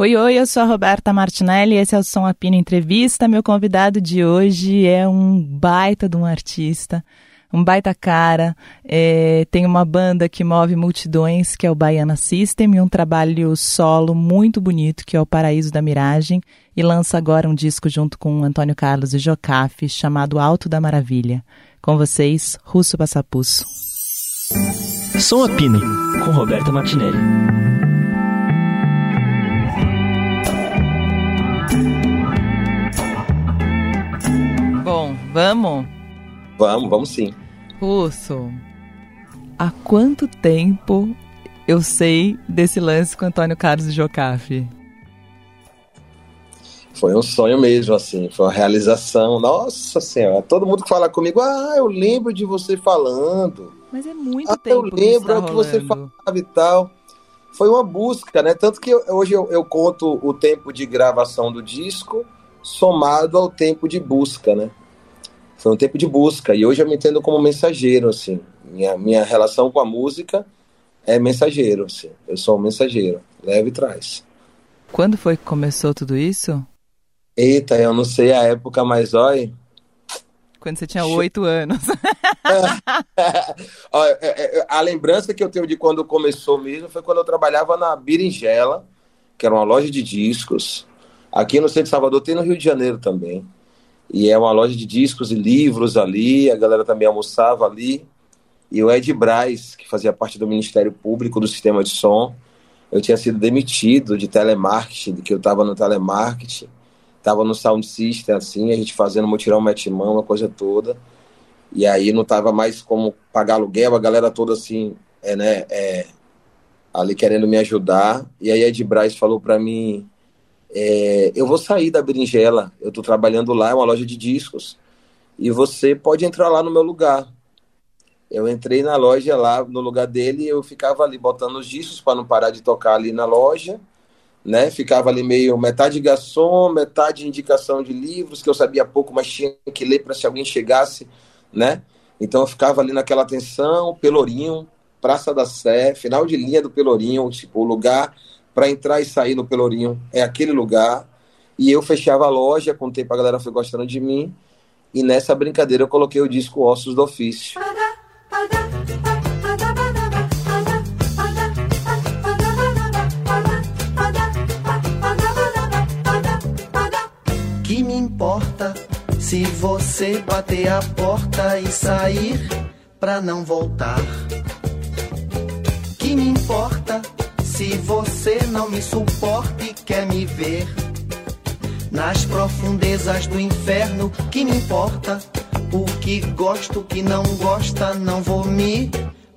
Oi, oi, eu sou a Roberta Martinelli, esse é o Som Apino Entrevista. Meu convidado de hoje é um baita de um artista, um baita cara. É, tem uma banda que move multidões, que é o Baiana System, e um trabalho solo muito bonito, que é o Paraíso da Miragem, e lança agora um disco junto com Antônio Carlos e Jocafe, chamado Alto da Maravilha. Com vocês, Russo Passapusso. Som Apino, com Roberta Martinelli. Bom, vamos? Vamos, vamos sim. Russo, há quanto tempo eu sei desse lance com Antônio Carlos e Jocafe? Foi um sonho mesmo, assim, foi uma realização. Nossa Senhora, todo mundo que fala comigo, ah, eu lembro de você falando. Mas é muito ah, tempo. Eu lembro que, tá que você falava e tal. Foi uma busca, né? Tanto que hoje eu, eu conto o tempo de gravação do disco somado ao tempo de busca, né? Foi um tempo de busca e hoje eu me entendo como mensageiro, assim. Minha, minha relação com a música é mensageiro, assim. Eu sou um mensageiro, leva e traz. Quando foi que começou tudo isso? Eita, eu não sei a época, mas olha. Quando você tinha oito anos. a lembrança que eu tenho de quando começou mesmo foi quando eu trabalhava na Biringela, que era uma loja de discos. Aqui no centro de Salvador tem no Rio de Janeiro também. E é uma loja de discos e livros ali, a galera também almoçava ali. E o Ed Braz, que fazia parte do Ministério Público do Sistema de Som, eu tinha sido demitido de telemarketing, que eu estava no telemarketing, estava no sound system, assim, a gente fazendo mutirão, mete-mão, uma coisa toda. E aí não tava mais como pagar aluguel, a galera toda assim, é, né, é, ali querendo me ajudar. E aí Ed Braz falou para mim, é, eu vou sair da berinjela, eu estou trabalhando lá, é uma loja de discos, e você pode entrar lá no meu lugar. Eu entrei na loja lá, no lugar dele, eu ficava ali botando os discos para não parar de tocar ali na loja, né? Ficava ali meio metade garçom, metade indicação de livros, que eu sabia pouco, mas tinha que ler para se alguém chegasse, né? Então eu ficava ali naquela atenção, Pelourinho, Praça da Sé, final de linha do Pelourinho, tipo, o lugar para entrar e sair no Pelourinho é aquele lugar. E eu fechava a loja, com o tempo a galera foi gostando de mim. E nessa brincadeira eu coloquei o disco Ossos do Ofício. Que me importa se você bater a porta e sair pra não voltar? Que me importa se você não me suporta e quer me ver nas profundezas do inferno, que me importa? O que gosto, o que não gosta, não vou me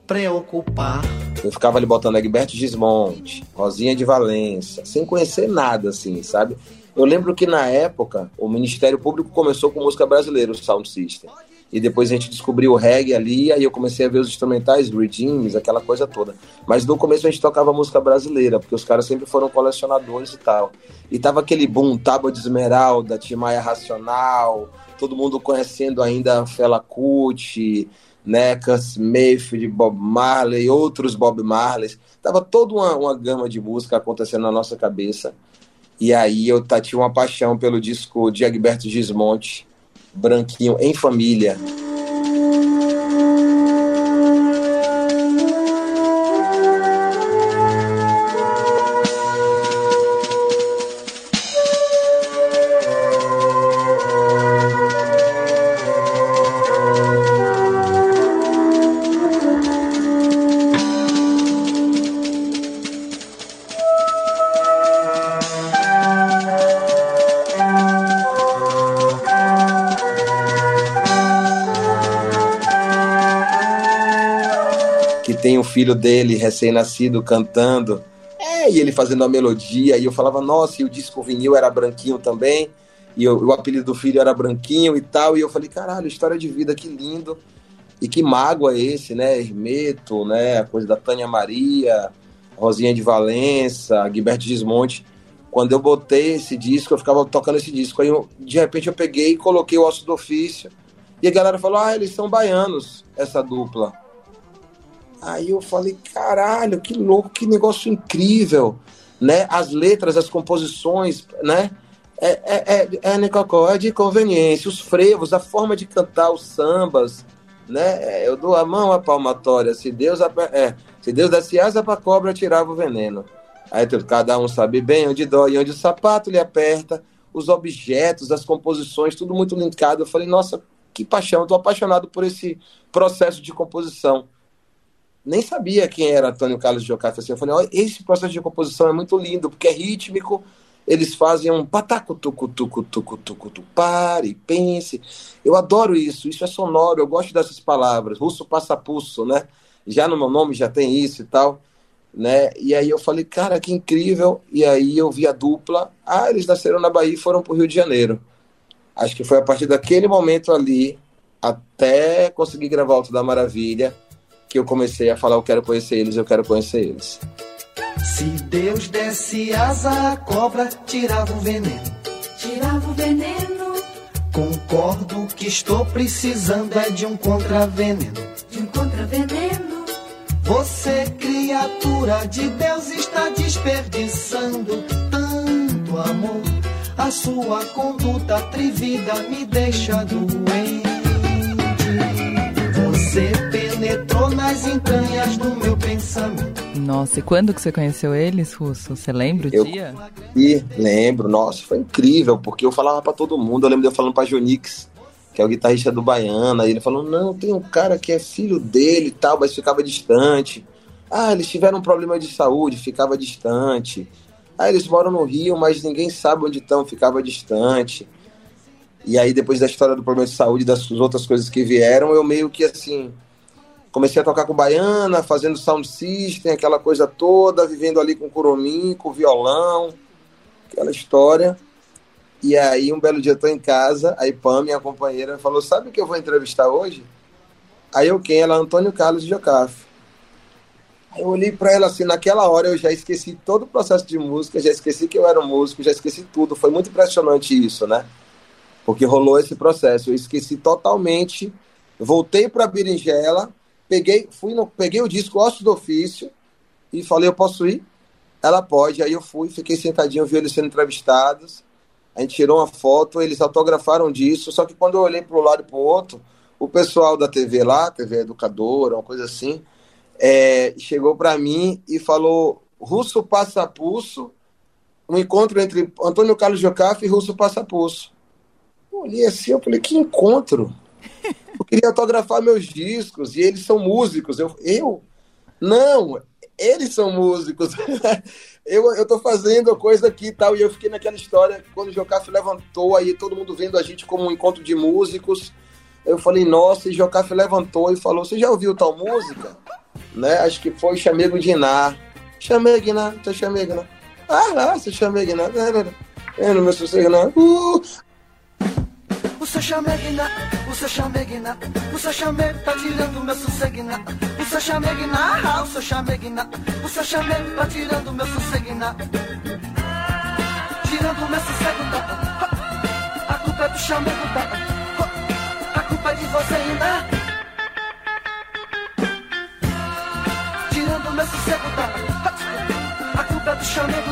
preocupar. Eu ficava ali botando Egberto Gismonte, Rosinha de Valença, sem conhecer nada, assim, sabe? Eu lembro que na época o Ministério Público começou com música brasileira, o Sound System e depois a gente descobriu o reggae ali, aí eu comecei a ver os instrumentais, redeems, aquela coisa toda. Mas no começo a gente tocava música brasileira, porque os caras sempre foram colecionadores e tal. E tava aquele boom, Tábua de Esmeralda, Timaya Racional, todo mundo conhecendo ainda Fela Kuti, né, Cus Mayfield, Bob Marley, outros Bob Marleys. Tava toda uma, uma gama de música acontecendo na nossa cabeça. E aí eu tinha uma paixão pelo disco de Egberto Gismonte, branquinho em família. Filho dele recém-nascido cantando, é, e ele fazendo a melodia, e eu falava, nossa, e o disco vinil era branquinho também, e eu, o apelido do filho era branquinho e tal, e eu falei, caralho, história de vida, que lindo, e que mágoa esse, né, Hermeto, né, a coisa da Tânia Maria, Rosinha de Valença, Guilberto Gismonte, quando eu botei esse disco, eu ficava tocando esse disco, aí eu, de repente eu peguei e coloquei o Osso do Ofício, e a galera falou, ah, eles são baianos, essa dupla. Aí eu falei, caralho, que louco, que negócio incrível, né? As letras, as composições, né? É, é, é, é, Nicocó, é de conveniência, os frevos, a forma de cantar os sambas, né? Eu dou a mão à palmatória, se Deus, é, se Deus desse asa para cobra, tirava o veneno. Aí cada um sabe bem onde dói, onde o sapato lhe aperta, os objetos, as composições, tudo muito linkado. Eu falei, nossa, que paixão, estou apaixonado por esse processo de composição. Nem sabia quem era Antônio Carlos Jocafe. Assim, eu falei, oh, esse processo de composição é muito lindo, porque é rítmico, eles fazem um pataco tucu tucu tucu tucu tu pare, pense. Eu adoro isso, isso é sonoro, eu gosto dessas palavras. Russo passa pulso, né? Já no meu nome já tem isso e tal, né? E aí eu falei, cara, que incrível. E aí eu vi a dupla, ah, eles nasceram na Bahia e foram para o Rio de Janeiro. Acho que foi a partir daquele momento ali, até conseguir gravar Alto da Maravilha, que eu comecei a falar, eu quero conhecer eles, eu quero conhecer eles. Se Deus desse asa à cobra, tirava o veneno. Tirava o veneno. Concordo que estou precisando é de um contraveneno. De um contraveneno. Você, criatura de Deus, está desperdiçando tanto amor. A sua conduta atrevida me deixa doente. Você penetrou nas entranhas do meu pensamento. Nossa, e quando que você conheceu eles, Russo? Você lembra o eu, dia? E lembro, nossa, foi incrível, porque eu falava para todo mundo, eu lembro de eu falando pra Jonix, que é o guitarrista do Baiana, e ele falou, não, tem um cara que é filho dele e tal, mas ficava distante. Ah, eles tiveram um problema de saúde, ficava distante. Ah, eles moram no Rio, mas ninguém sabe onde estão, ficava distante. E aí, depois da história do problema de saúde, das outras coisas que vieram, eu meio que assim, comecei a tocar com baiana, fazendo sound system, aquela coisa toda, vivendo ali com curumim, com violão, aquela história. E aí um belo dia eu tô em casa, aí Pam, minha companheira, falou: "Sabe o que eu vou entrevistar hoje?" Aí eu quem? Ela Antônio Carlos Jocafe. Aí eu olhei para ela assim, naquela hora eu já esqueci todo o processo de música, já esqueci que eu era um músico, já esqueci tudo. Foi muito impressionante isso, né? Porque rolou esse processo, eu esqueci totalmente. Voltei para Berinjela, peguei, fui no, peguei o disco Ossos do Ofício e falei, eu posso ir? Ela pode. Aí eu fui, fiquei sentadinho, vi eles sendo entrevistados. A gente tirou uma foto, eles autografaram disso. Só que quando eu olhei para um lado e para o outro, o pessoal da TV lá, TV Educadora, uma coisa assim, é, chegou para mim e falou: Russo Passa Pulso, um encontro entre Antônio Carlos Jocafe e Russo Passa Pulso. Eu olhei assim, eu falei: que encontro? Eu queria autografar meus discos e eles são músicos. Eu, eu? Não, eles são músicos. eu, eu tô fazendo coisa aqui e tal. E eu fiquei naquela história, quando o Jocafe levantou, aí todo mundo vendo a gente como um encontro de músicos. Eu falei, nossa, e Jocafe levantou e falou: Você já ouviu tal música? Né? Acho que foi Chamego de Iná. Chamegna, tá Chamegna. Ah, lá, você Chamegna. É, no meu sossego, não. Uh, o seu chameguina, o seu chameguina, o seu chame tá tirando meu sosseguina. O seu chameguina, ah, o seu chameguina, o seu chame tá tirando meu sosseguina. Tirando meu sossego, a culpa é do chamego, a culpa é de você ainda. Tirando meu sossego, a culpa é do chamego,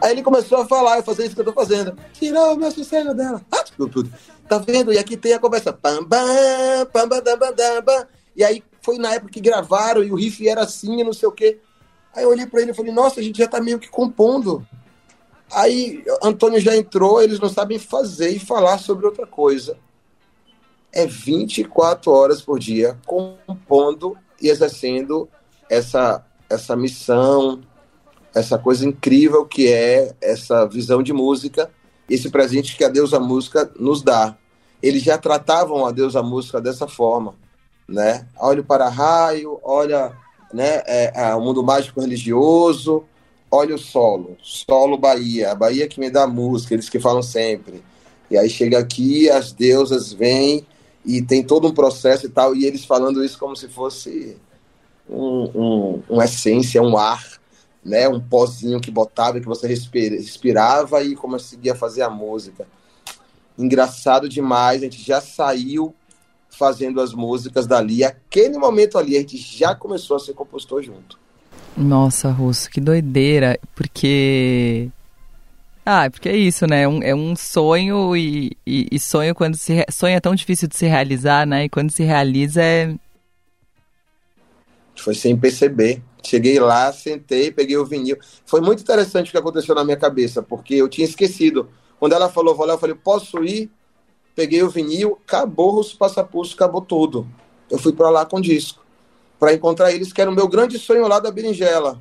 Aí ele começou a falar, eu fazer isso que eu tô fazendo. Tirou o meu sossego dela. Ah. Tá vendo? E aqui tem a conversa. Pam, pam. E aí foi na época que gravaram e o riff era assim, não sei o quê. Aí eu olhei para ele e falei, nossa, a gente já tá meio que compondo. Aí Antônio já entrou, eles não sabem fazer e falar sobre outra coisa. É 24 horas por dia compondo e exercendo essa, essa missão, essa coisa incrível que é essa visão de música, esse presente que a deusa música nos dá. Eles já tratavam a deusa música dessa forma, né? Olha o para-raio, olha né, é, é, o mundo mágico religioso, olha o solo, solo Bahia, a Bahia que me dá música, eles que falam sempre. E aí chega aqui, as deusas vêm e tem todo um processo e tal, e eles falando isso como se fosse um, um, uma essência, um ar né, um pozinho que botava que você respirava e conseguia fazer a música. Engraçado demais, a gente já saiu fazendo as músicas dali. Aquele momento ali, a gente já começou a ser compositor junto. Nossa, Russo, que doideira, porque ah, porque é isso, né? É um, é um sonho e, e, e, sonho quando se sonho é tão difícil de se realizar, né? E quando se realiza é foi sem perceber. Cheguei lá, sentei, peguei o vinil. Foi muito interessante o que aconteceu na minha cabeça, porque eu tinha esquecido. Quando ela falou, vou lá, eu falei, posso ir? Peguei o vinil, acabou os passapulsos, acabou tudo. Eu fui para lá com disco, para encontrar eles, que era o meu grande sonho lá da berinjela.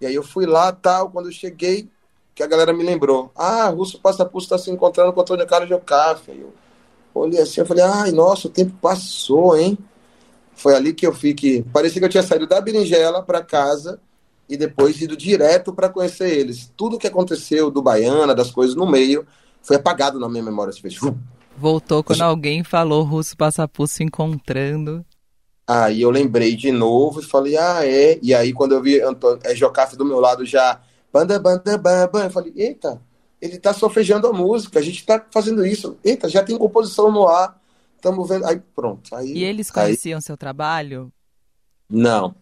E aí eu fui lá, tal, quando eu cheguei, que a galera me lembrou. Ah, Russo Passapulso está se encontrando com o Antônio Carlos Jocafe. Eu olhei assim, eu falei, ai, nossa, o tempo passou, hein? Foi ali que eu fiquei. Parecia que eu tinha saído da berinjela para casa e depois ido direto para conhecer eles. Tudo que aconteceu do Baiana, das coisas no meio, foi apagado na minha memória. Assim, fez... Voltou quando alguém falou Russo Passapu se encontrando. Aí eu lembrei de novo e falei, ah, é. E aí quando eu vi Antônio, é, Jocafe do meu lado já, banda, banda, banda, eu falei, eita, ele tá sofejando a música, a gente tá fazendo isso. Eita, já tem composição no ar. Estamos vendo. Aí pronto. Aí, e eles conheciam aí... seu trabalho? Não,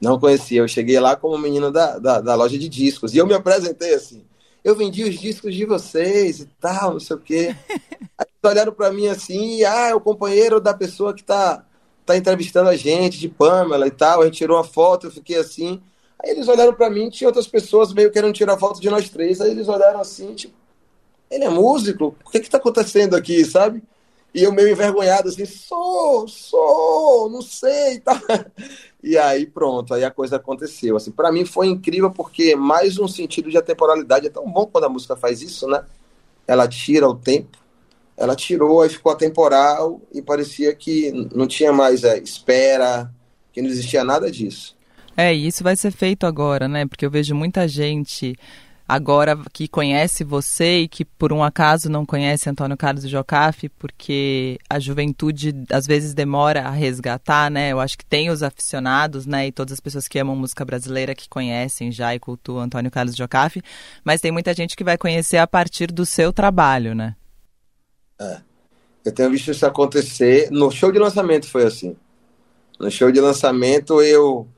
não conhecia. Eu cheguei lá como menino da, da, da, loja de discos. E eu me apresentei assim. Eu vendi os discos de vocês e tal, não sei o quê. aí eles olharam para mim assim, ah, é o companheiro da pessoa que tá, tá entrevistando a gente, de Pamela e tal. A gente tirou uma foto, eu fiquei assim. Aí eles olharam para mim, tinha outras pessoas meio querendo tirar foto de nós três. Aí eles olharam assim, tipo, ele é músico? O que que tá acontecendo aqui, sabe? E eu meio envergonhado, assim, sou, sou, não sei, tá? E aí pronto, aí a coisa aconteceu. Assim, para mim foi incrível porque mais um sentido de atemporalidade é tão bom quando a música faz isso, né? Ela tira o tempo, ela tirou, aí ficou atemporal e parecia que não tinha mais é, espera, que não existia nada disso. É, e isso vai ser feito agora, né? Porque eu vejo muita gente agora que conhece você e que por um acaso não conhece Antônio Carlos Jocafe, porque a juventude às vezes demora a resgatar, né? Eu acho que tem os aficionados, né, e todas as pessoas que amam música brasileira que conhecem já e cultuam Antônio Carlos Jocafe, mas tem muita gente que vai conhecer a partir do seu trabalho, né? É. Eu tenho visto isso acontecer. No show de lançamento foi assim. No show de lançamento eu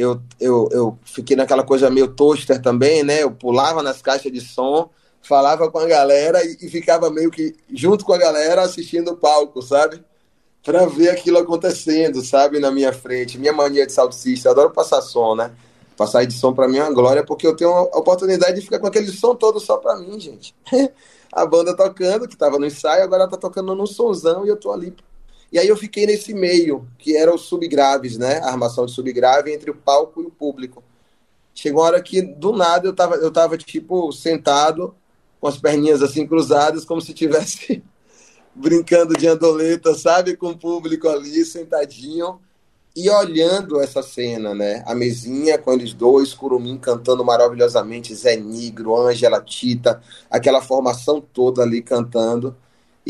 eu, eu, eu fiquei naquela coisa meio toaster também, né? Eu pulava nas caixas de som, falava com a galera e, e ficava meio que junto com a galera assistindo o palco, sabe? Pra ver aquilo acontecendo, sabe? Na minha frente. Minha mania de salsista, eu adoro passar som, né? Passar de som pra mim é uma glória, porque eu tenho a oportunidade de ficar com aquele som todo só pra mim, gente. a banda tocando, que tava no ensaio, agora tá tocando num sonzão e eu tô ali e aí eu fiquei nesse meio, que era os subgraves, né? A armação de subgrave entre o palco e o público. Chegou uma hora que, do nada, eu tava, eu tava tipo, sentado, com as perninhas assim cruzadas, como se tivesse brincando de andoleta, sabe? Com o público ali, sentadinho, e olhando essa cena, né? A mesinha com eles dois, Curumim cantando maravilhosamente, Zé Negro, Ângela Tita, aquela formação toda ali cantando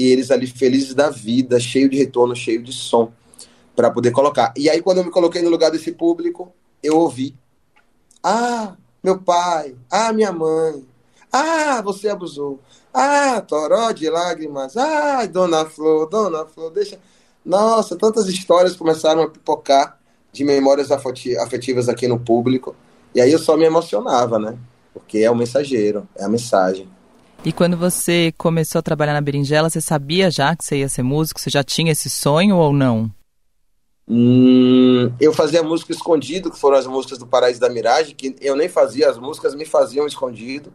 e eles ali felizes da vida, cheio de retorno, cheio de som para poder colocar. E aí quando eu me coloquei no lugar desse público, eu ouvi: "Ah, meu pai, ah, minha mãe. Ah, você abusou. Ah, toró de lágrimas. Ah, dona Flor, dona Flor, deixa Nossa, tantas histórias começaram a pipocar de memórias afetivas aqui no público. E aí eu só me emocionava, né? Porque é o mensageiro, é a mensagem. E quando você começou a trabalhar na Berinjela, você sabia já que você ia ser músico? Você já tinha esse sonho ou não? Hum, eu fazia música escondido, que foram as músicas do Paraíso da Miragem, que eu nem fazia, as músicas me faziam escondido.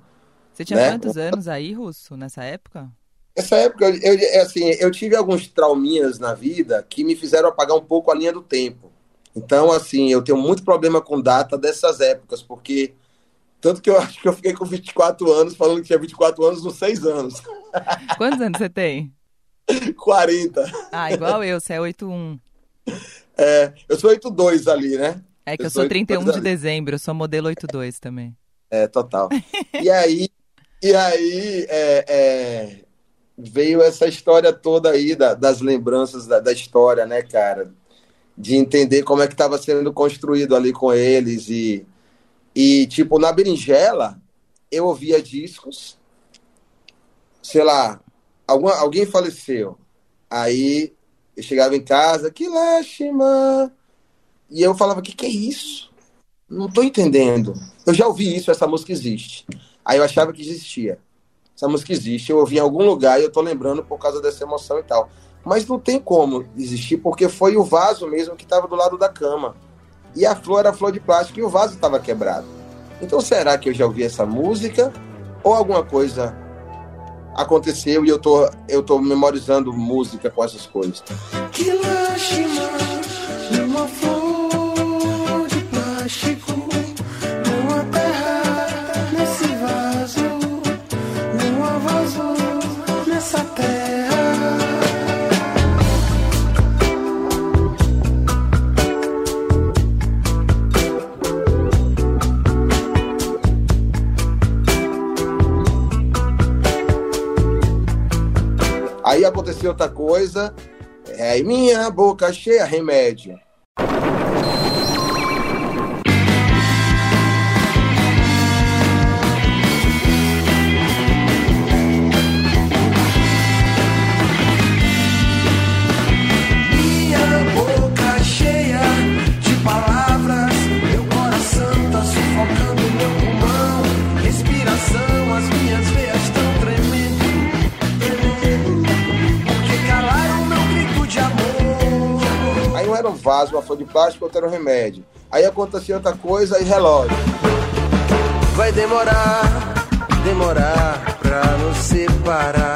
Você tinha né? quantos anos aí, Russo, nessa época? Essa época, eu, eu, assim, eu tive alguns trauminhas na vida que me fizeram apagar um pouco a linha do tempo. Então, assim, eu tenho muito problema com data dessas épocas, porque tanto que eu acho que eu fiquei com 24 anos, falando que tinha 24 anos nos 6 anos. Quantos anos você tem? 40. Ah, igual eu, você é 81. É, eu sou 82 ali, né? É que eu, eu sou 31 de ali. dezembro, eu sou modelo 82 também. É, total. e aí, e aí é, é, veio essa história toda aí da, das lembranças da, da história, né, cara? De entender como é que estava sendo construído ali com eles e e, tipo, na berinjela, eu ouvia discos, sei lá, alguma, alguém faleceu. Aí eu chegava em casa, que lástima. E eu falava, que, que é isso? não tô entendendo. Eu já ouvi isso, essa música existe. Aí eu achava que existia. Essa música existe, eu ouvi em algum lugar e eu tô lembrando por causa dessa emoção e tal. Mas não tem como existir, porque foi o vaso mesmo que estava do lado da cama. E a flor era flor de plástico e o vaso estava quebrado. Então será que eu já ouvi essa música? Ou alguma coisa aconteceu e eu tô, eu tô memorizando música com essas coisas? Que lástima, uma flor coisa, é, minha boca cheia, remédio. Vaso, uma flor de plástico, outro era um remédio. Aí acontecia outra coisa e relógio. Vai demorar, demorar pra nos separar.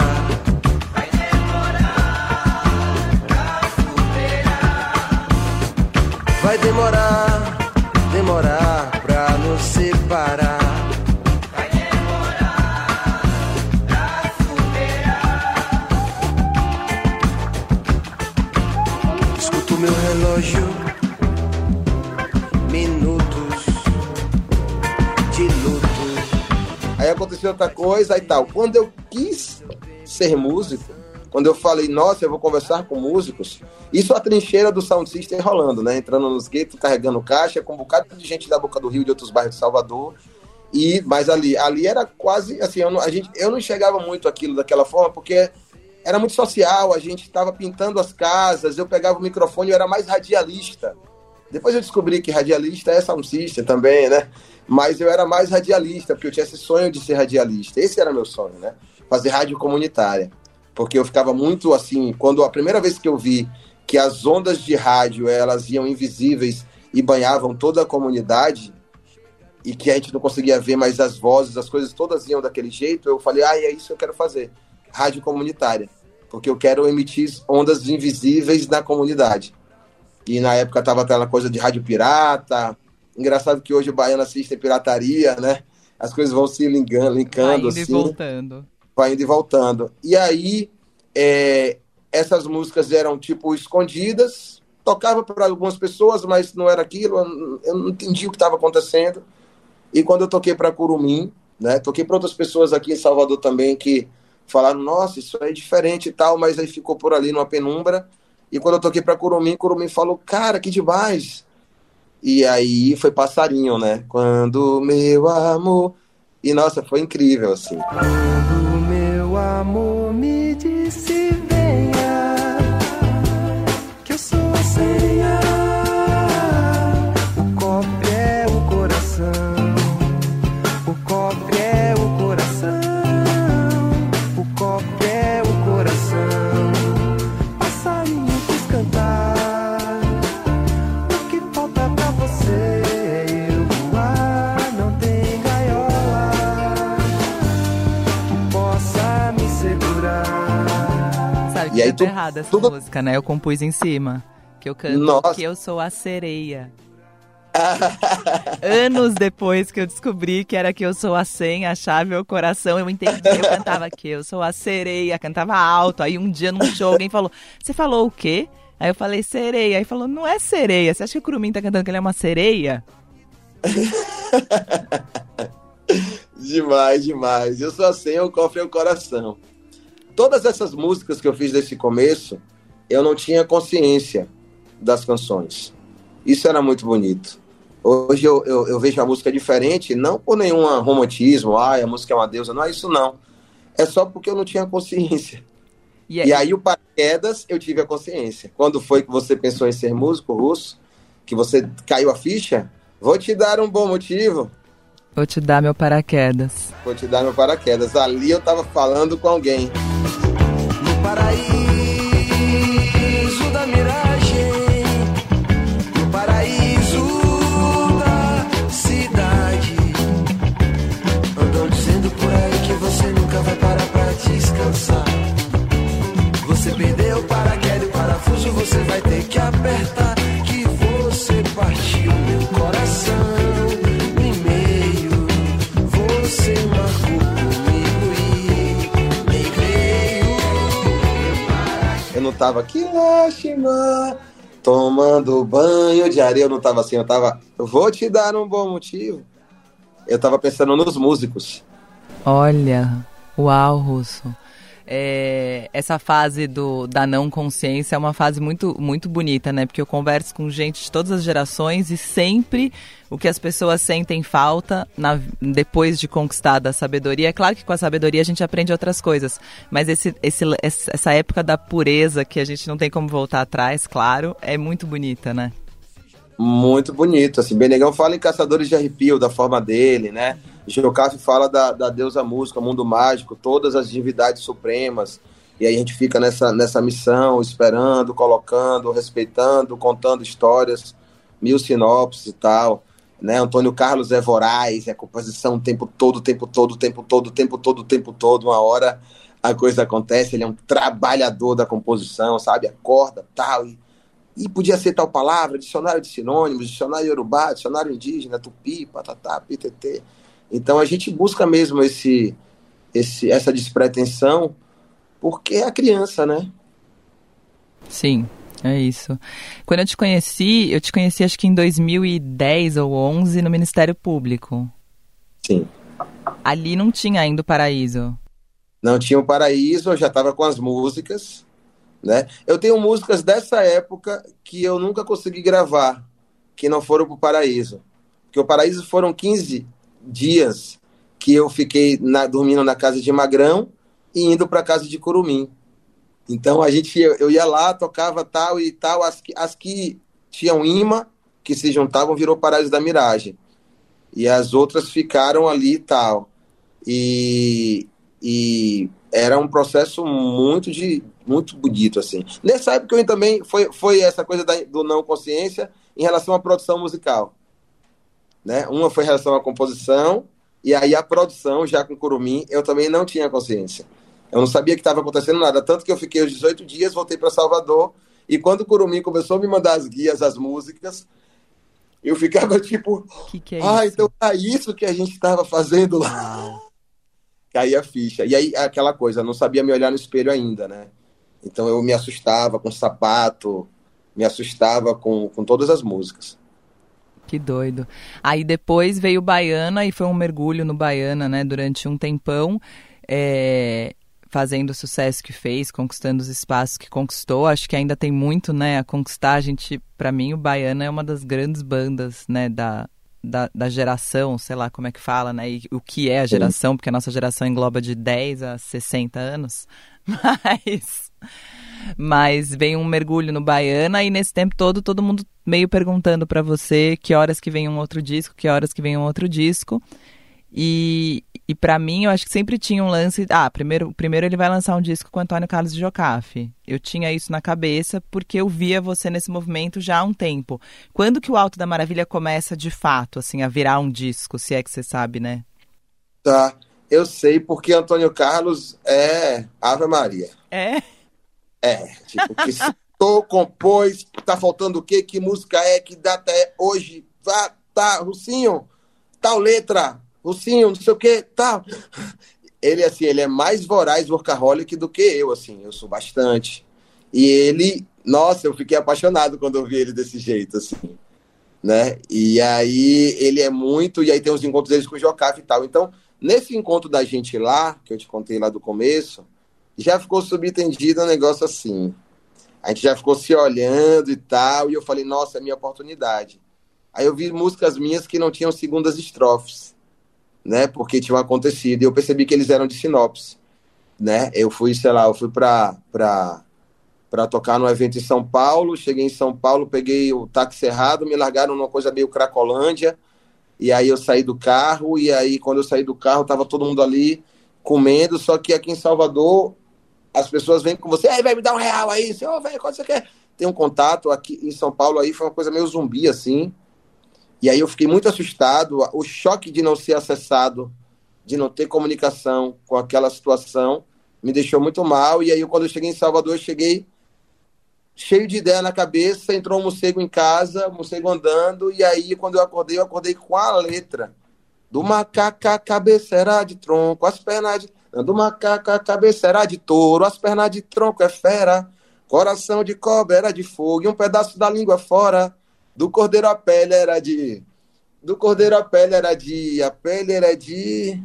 Vai demorar, demorar pra nos separar. Outra coisa e tal. Quando eu quis ser músico, quando eu falei, nossa, eu vou conversar com músicos, isso a trincheira do Sound System rolando, né? Entrando nos guetos, carregando caixa, com um bocado de gente da Boca do Rio, de outros bairros de Salvador. E, mas ali, ali era quase assim, eu não, a gente, eu não enxergava muito aquilo daquela forma, porque era muito social, a gente estava pintando as casas, eu pegava o microfone, eu era mais radialista. Depois eu descobri que radialista é system também, né? Mas eu era mais radialista, porque eu tinha esse sonho de ser radialista. Esse era meu sonho, né? Fazer rádio comunitária. Porque eu ficava muito assim, quando a primeira vez que eu vi que as ondas de rádio, elas iam invisíveis e banhavam toda a comunidade, e que a gente não conseguia ver mais as vozes, as coisas todas iam daquele jeito, eu falei, ah, é isso que eu quero fazer. Rádio comunitária. Porque eu quero emitir ondas invisíveis na comunidade. E na época tava aquela coisa de rádio pirata. Engraçado que hoje o baiano assiste pirataria, né? As coisas vão se linkando, Vai linkando indo e assim voltando. vai indo e voltando. E aí, é, essas músicas eram tipo escondidas, tocava para algumas pessoas, mas não era aquilo, eu- eu não entendi o que estava acontecendo. E quando eu toquei para Curumim, né, toquei para outras pessoas aqui em Salvador também que falaram: nossa, isso é diferente e tal, mas aí ficou por ali numa penumbra. E quando eu toquei para Curumim, Curumim falou: cara, que demais. E aí foi passarinho, né? Quando meu amor. E nossa, foi incrível, assim. Quando meu amor segurar. Sabe E que aí é tu- errada essa tudo- música, né? Eu compus em cima. Que eu canto Nossa. que eu sou a sereia. Anos depois que eu descobri que era que eu sou a senha, a chave o coração, eu entendi. Eu cantava que eu sou a sereia, cantava alto. Aí um dia num show alguém falou: Você falou o quê? Aí eu falei sereia. Aí falou: Não é sereia. Você acha que o Curumim tá cantando que ele é uma sereia? Demais, demais. Eu sou assim, o cofre é o coração. Todas essas músicas que eu fiz desse começo, eu não tinha consciência das canções. Isso era muito bonito. Hoje eu, eu, eu vejo a música diferente, não por nenhum romantismo, ah, a música é uma deusa, não é isso não. É só porque eu não tinha consciência. E, E aí o paraquedas eu tive a consciência. Quando foi que você pensou em ser músico russo, que você caiu a ficha, Vou te dar um bom motivo. Vou te dar meu paraquedas. Vou te dar meu paraquedas. Ali eu tava falando com alguém. Você vai ter que apertar. Que você partiu meu coração no meio. Você marcou comigo e nem veio. Eu não tava aqui, lástima, tomando banho de areia. Eu não tava assim, eu tava. Eu vou te dar um bom motivo. Eu tava pensando nos músicos. Olha, uau, Russo. É, essa fase do, da não consciência é uma fase muito, muito bonita, né? Porque eu converso com gente de todas as gerações e sempre o que as pessoas sentem falta na, depois de conquistada a sabedoria. É claro que com a sabedoria a gente aprende outras coisas, mas esse, esse, essa época da pureza que a gente não tem como voltar atrás, claro, é muito bonita, né? Muito bonito. Assim, Benegão fala em Caçadores de Arrepio, da forma dele, né? Geocaf fala da, da deusa música, mundo mágico, todas as divindades supremas. E aí a gente fica nessa, nessa missão, esperando, colocando, respeitando, contando histórias, mil sinopses e tal. Né? Antônio Carlos é voraz, é composição o tempo todo, o tempo todo, o tempo todo, o tempo todo, o tempo todo. Uma hora a coisa acontece, ele é um trabalhador da composição, sabe? Acorda, tal, e e podia ser tal palavra, dicionário de sinônimos, dicionário iorubá, dicionário indígena, tupi, patatá, ptt. Então a gente busca mesmo esse, esse, essa despretensão porque é a criança, né? Sim, é isso. Quando eu te conheci, eu te conheci acho que em 2010 ou 11 no Ministério Público. Sim. Ali não tinha ainda o Paraíso. Não tinha o Paraíso, eu já estava com as músicas, né? Eu tenho músicas dessa época que eu nunca consegui gravar, que não foram para o Paraíso. Porque o Paraíso foram 15 dias que eu fiquei na, dormindo na casa de Magrão e indo para casa de Curumim. Então a gente eu ia lá, tocava tal e tal, as que, as que tinham imã, que se juntavam, virou Paraíso da Miragem. E as outras ficaram ali e tal. E, e era um processo muito de muito bonito assim. Nessa época eu também foi foi essa coisa da, do não consciência em relação à produção musical, né? Uma foi em relação à composição e aí a produção já com Curumim eu também não tinha consciência. Eu não sabia que estava acontecendo nada, tanto que eu fiquei os 18 dias, voltei para Salvador e quando o Curumim começou a me mandar as guias, as músicas, eu ficava tipo, que que é ah, isso? então é isso que a gente estava fazendo lá caía a ficha. E aí, aquela coisa, não sabia me olhar no espelho ainda, né? Então eu me assustava com sapato, me assustava com, com todas as músicas. Que doido. Aí depois veio Baiana e foi um mergulho no Baiana, né? Durante um tempão, é, fazendo o sucesso que fez, conquistando os espaços que conquistou. Acho que ainda tem muito, né? A conquistar. A gente, para mim, o Baiana é uma das grandes bandas, né? Da, da, da, geração, sei lá como é que fala, né? E o que é a geração, porque a nossa geração engloba de 10 a 60 anos. Mas, mas vem um mergulho no Baiana e nesse tempo todo todo mundo meio perguntando para você que horas que vem um outro disco, que horas que vem um outro disco. E, e para mim, eu acho que sempre tinha um lance. Ah, primeiro, primeiro ele vai lançar um disco com Antônio Carlos de Jocafe. Eu tinha isso na cabeça porque eu via você nesse movimento já há um tempo. Quando que o Alto da Maravilha começa de fato, assim, a virar um disco, se é que você sabe, né? Tá. Eu sei porque Antônio Carlos é Ave Maria. É? É. Tipo, que citou, compôs, tá faltando o quê? Que música é? Que data é? Hoje? Tá, tá, Rucinho, tal letra Lucinho, não sei o que, tal. Ele, assim, ele é mais voraz workaholic do que eu, assim, eu sou bastante. E ele, nossa, eu fiquei apaixonado quando eu vi ele desse jeito, assim, né? E aí ele é muito, e aí tem os encontros deles com o Jocaf e tal. Então, nesse encontro da gente lá, que eu te contei lá do começo, já ficou subentendido um negócio assim. A gente já ficou se olhando e tal, e eu falei, nossa, é minha oportunidade. Aí eu vi músicas minhas que não tinham segundas estrofes né? Porque tinham acontecido. E eu percebi que eles eram de sinopse, né? Eu fui, sei lá, eu fui para para para tocar no evento em São Paulo. Cheguei em São Paulo, peguei o táxi errado, me largaram numa coisa meio Cracolândia. E aí eu saí do carro, e aí quando eu saí do carro, tava todo mundo ali comendo, só que aqui em Salvador as pessoas vêm com você, aí vai me dar um real aí, você, oh, velho, quanto você quer? Tem um contato aqui em São Paulo aí, foi uma coisa meio zumbi assim. E aí eu fiquei muito assustado, o choque de não ser acessado, de não ter comunicação com aquela situação, me deixou muito mal. E aí quando eu cheguei em Salvador, eu cheguei cheio de ideia na cabeça, entrou um morcego em casa, morcego andando, e aí quando eu acordei, eu acordei com a letra do macaco, a cabeça era de tronco, as pernas de... Do macaco, a cabeça era de touro, as pernas de tronco é fera, coração de cobra era de fogo, e um pedaço da língua fora, do cordeiro a pele era de... Do cordeiro a pele era de... A pele era de...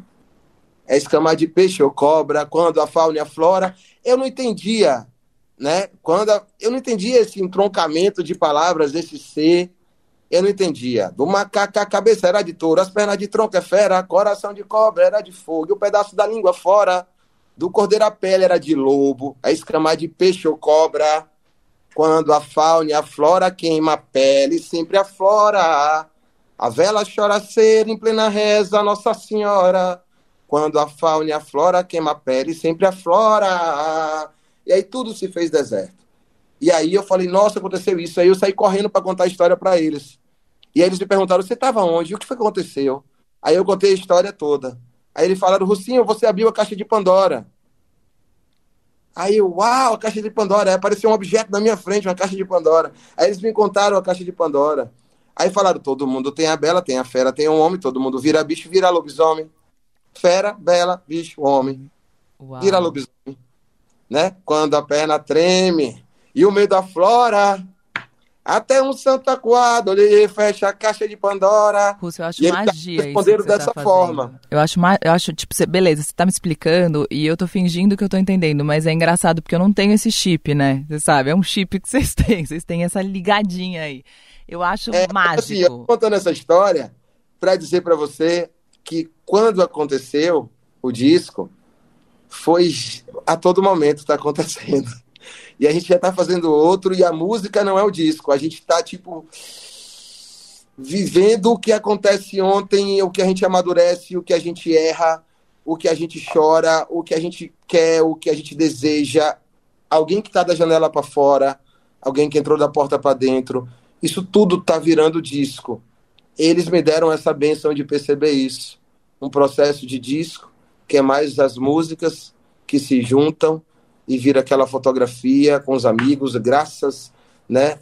É escama de peixe ou cobra, quando a fauna e a flora... Eu não entendia né? Quando a, eu não entendia esse entroncamento de palavras desse ser, eu não entendia. Do macaco a cabeça era de touro, as pernas de tronco é fera, coração de cobra era de fogo, e o pedaço da língua fora. Do cordeiro a pele era de lobo, a escama de peixe ou cobra. Quando a fauna e a flora queima a pele, sempre aflora. A vela chora ser em plena reza, Nossa Senhora. Quando a fauna e a flora queima a pele, sempre aflora. E aí tudo se fez deserto. E aí eu falei, nossa, aconteceu isso. Aí eu saí correndo para contar a história para eles. E aí eles me perguntaram, você estava onde? O que foi que aconteceu? Aí eu contei a história toda. Aí eles falaram, Russinho, você abriu a caixa de Pandora. Aí uau, a caixa de Pandora. Aí apareceu um objeto na minha frente, uma caixa de Pandora. Aí eles me contaram a caixa de Pandora. Aí falaram, todo mundo tem a bela, tem a fera, tem um homem, todo mundo vira bicho, vira lobisomem. Fera, bela, bicho, homem. Uau. Vira lobisomem né? Quando a perna treme e o medo aflora. Até um santo acuado, ele fecha a caixa de Pandora. Russo, eu acho e magia tá responderam isso dessa tá forma. Eu acho, eu acho, tipo, cê, beleza, você tá me explicando e eu tô fingindo que eu tô entendendo, mas é engraçado porque eu não tenho esse chip, né? Você sabe, é um chip que vocês têm, vocês têm essa ligadinha aí. Eu acho é, mágico. Assim, eu tô contando essa história para dizer para você que quando aconteceu o disco, foi a todo momento está acontecendo. E a gente já está fazendo outro, e a música não é o disco. A gente está, tipo, vivendo o que acontece ontem, o que a gente amadurece, o que a gente erra, o que a gente chora, o que a gente quer, o que a gente deseja. Alguém que está da janela para fora, alguém que entrou da porta para dentro. Isso tudo está virando disco. Eles me deram essa benção de perceber isso. Um processo de disco que é mais as músicas que se juntam e vira aquela fotografia com os amigos, graças, né,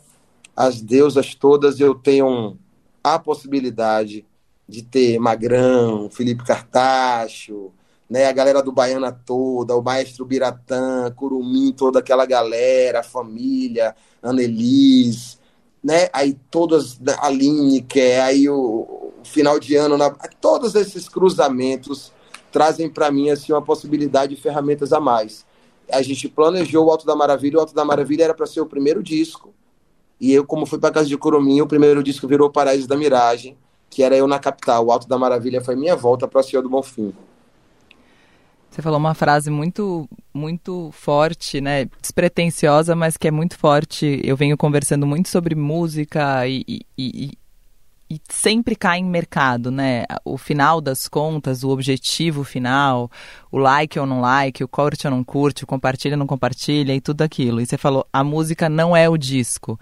às deusas todas, eu tenho a possibilidade de ter Magrão, Felipe Cartacho, né, a galera do Baiana toda, o maestro Biratã, Curumim, toda aquela galera, a família, Annelise, né, aí todas, a Lineker, aí o, o final de ano, na, todos esses cruzamentos trazem para mim assim uma possibilidade de ferramentas a mais. A gente planejou o Alto da Maravilha, o Alto da Maravilha era para ser o primeiro disco. E eu, como fui para casa de Curumim, o primeiro disco virou Paraíso da Miragem, que era eu na capital. O Alto da Maravilha foi minha volta para a Senhor do Bonfim. Você falou uma frase muito, muito forte, né? Despretensiosa, mas que é muito forte. Eu venho conversando muito sobre música e, e, e sempre cai em mercado, né? O final das contas, o objetivo final, o like ou não like, o curte ou não curte, o compartilha ou não compartilha e tudo aquilo. E você falou, a música não é o disco.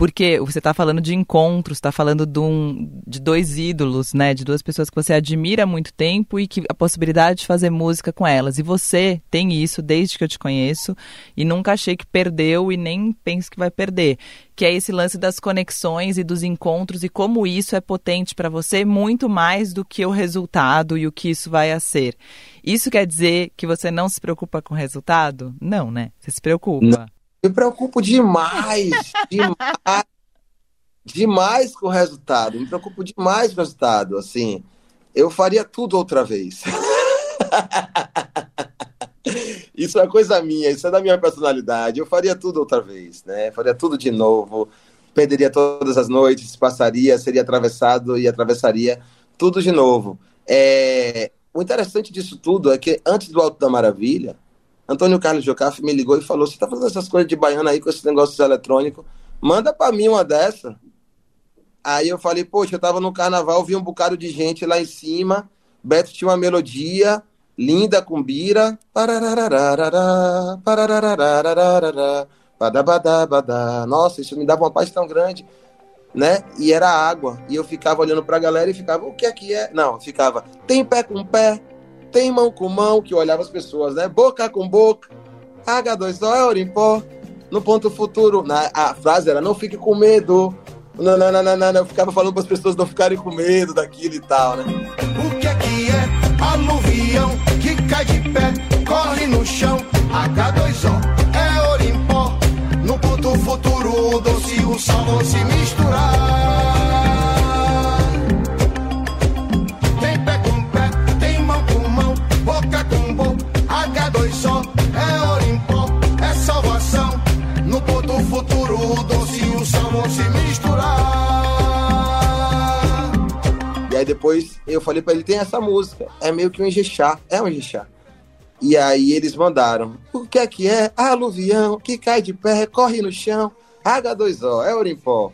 Porque você está falando de encontros, está falando de, um, de dois ídolos, né? De duas pessoas que você admira há muito tempo e que a possibilidade de fazer música com elas. E você tem isso desde que eu te conheço e nunca achei que perdeu e nem penso que vai perder. Que é esse lance das conexões e dos encontros e como isso é potente para você muito mais do que o resultado e o que isso vai a ser. Isso quer dizer que você não se preocupa com o resultado? Não, né? Você se preocupa. Não me preocupo demais, demais, demais com o resultado. Me preocupo demais com o resultado. Assim, eu faria tudo outra vez. isso é coisa minha, isso é da minha personalidade. Eu faria tudo outra vez, né? Faria tudo de novo. Perderia todas as noites, passaria, seria atravessado e atravessaria tudo de novo. É... O interessante disso tudo é que antes do Alto da Maravilha, Antônio Carlos Jocafe me ligou e falou: Você tá fazendo essas coisas de baiana aí com esses negócios eletrônicos? Manda pra mim uma dessa. Aí eu falei: Poxa, eu tava no carnaval, vi um bocado de gente lá em cima. Beto tinha uma melodia linda com bira. Nossa, isso me dava uma paz tão grande né? E era água. E eu ficava olhando pra galera e ficava, o que é que é? Não, ficava, tem pé com pé, tem mão com mão, que olhava as pessoas, né? Boca com boca, H2O é Orimpó. No ponto futuro, na, a frase era, não fique com medo. Não, não, não, não, não, Eu ficava falando para as pessoas não ficarem com medo daquilo e tal, né? O que é que é aluvião que cai de pé, corre no chão, H2O é Orimpó. No ponto futuro, o doce e o sal vão se misturar. Depois eu falei para ele, tem essa música. É meio que um Ijexá. É um Ijexá. E aí eles mandaram. O que é que é? Aluvião que cai de pé, corre no chão. H2O, é Orimpó.